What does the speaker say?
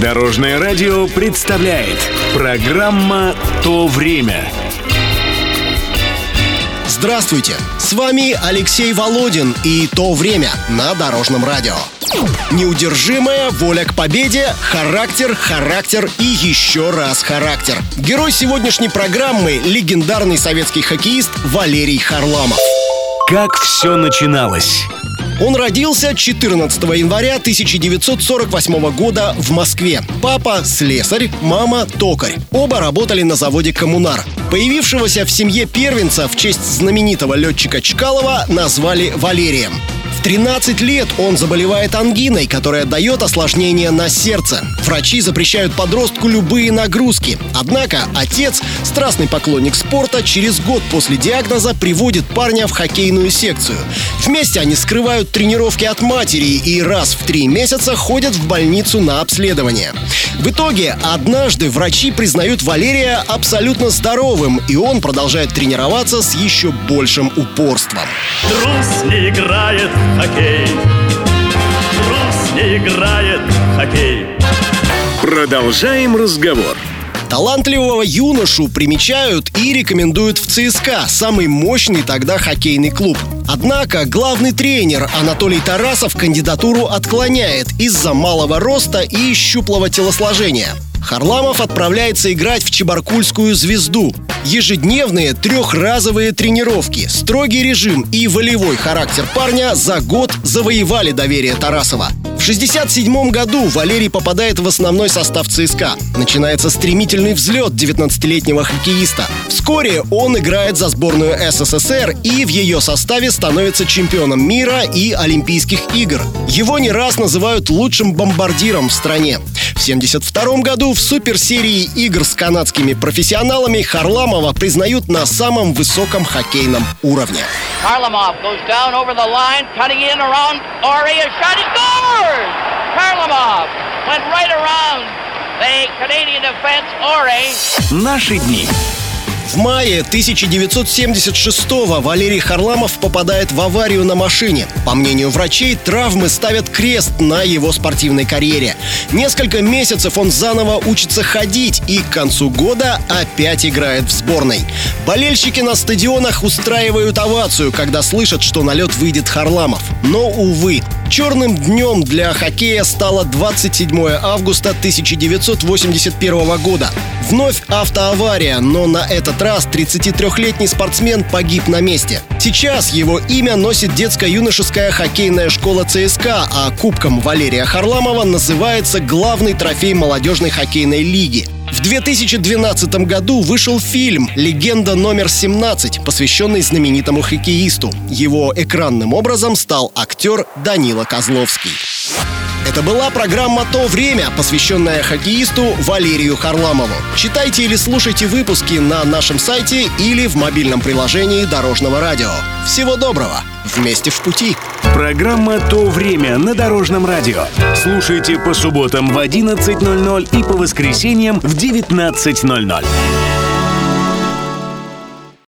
Дорожное радио представляет программа «То время». Здравствуйте! С вами Алексей Володин и «То время» на Дорожном радио. Неудержимая воля к победе, характер, характер и еще раз характер. Герой сегодняшней программы – легендарный советский хоккеист Валерий Харламов. Как все начиналось? Он родился 14 января 1948 года в Москве. Папа – слесарь, мама – токарь. Оба работали на заводе «Коммунар». Появившегося в семье первенца в честь знаменитого летчика Чкалова назвали Валерием. В 13 лет он заболевает ангиной, которая дает осложнение на сердце. Врачи запрещают подростку любые нагрузки. Однако отец, страстный поклонник спорта, через год после диагноза приводит парня в хоккейную секцию. Вместе они скрывают тренировки от матери и раз в три месяца ходят в больницу на обследование. В итоге однажды врачи признают Валерия абсолютно здоровым, и он продолжает тренироваться с еще большим упорством. Трус не играет в хоккей. Трус не играет в хоккей. Продолжаем разговор. Талантливого юношу примечают и рекомендуют в ЦСКА, самый мощный тогда хоккейный клуб. Однако главный тренер Анатолий Тарасов кандидатуру отклоняет из-за малого роста и щуплого телосложения. Харламов отправляется играть в Чебаркульскую звезду. Ежедневные трехразовые тренировки, строгий режим и волевой характер парня за год завоевали доверие Тарасова. В 67 году Валерий попадает в основной состав ЦСКА. Начинается стремительный взлет 19-летнего хоккеиста. Вскоре он играет за сборную СССР и в ее составе становится чемпионом мира и Олимпийских игр. Его не раз называют лучшим бомбардиром в стране. В 1972 году в суперсерии игр с канадскими профессионалами Харламова признают на самом высоком хоккейном уровне. Harlamov goes down over the line, cutting in around Ori. A shot, he scores! Harlamov went right around the Canadian defense, Ori. Наши дни. В мае 1976-го Валерий Харламов попадает в аварию на машине. По мнению врачей, травмы ставят крест на его спортивной карьере. Несколько месяцев он заново учится ходить и к концу года опять играет в сборной. Болельщики на стадионах устраивают овацию, когда слышат, что на лед выйдет Харламов. Но, увы, черным днем для хоккея стало 27 августа 1981 года. Вновь автоавария, но на этот раз 33-летний спортсмен погиб на месте. Сейчас его имя носит детско-юношеская хоккейная школа ЦСКА, а кубком Валерия Харламова называется главный трофей молодежной хоккейной лиги. В 2012 году вышел фильм «Легенда номер 17», посвященный знаменитому хоккеисту. Его экранным образом стал актер Данила Козловский. Это была программа «То время», посвященная хоккеисту Валерию Харламову. Читайте или слушайте выпуски на нашем сайте или в мобильном приложении Дорожного радио. Всего доброго! Вместе в пути! Программа «То время» на Дорожном радио. Слушайте по субботам в 11.00 и по воскресеньям в 19.00.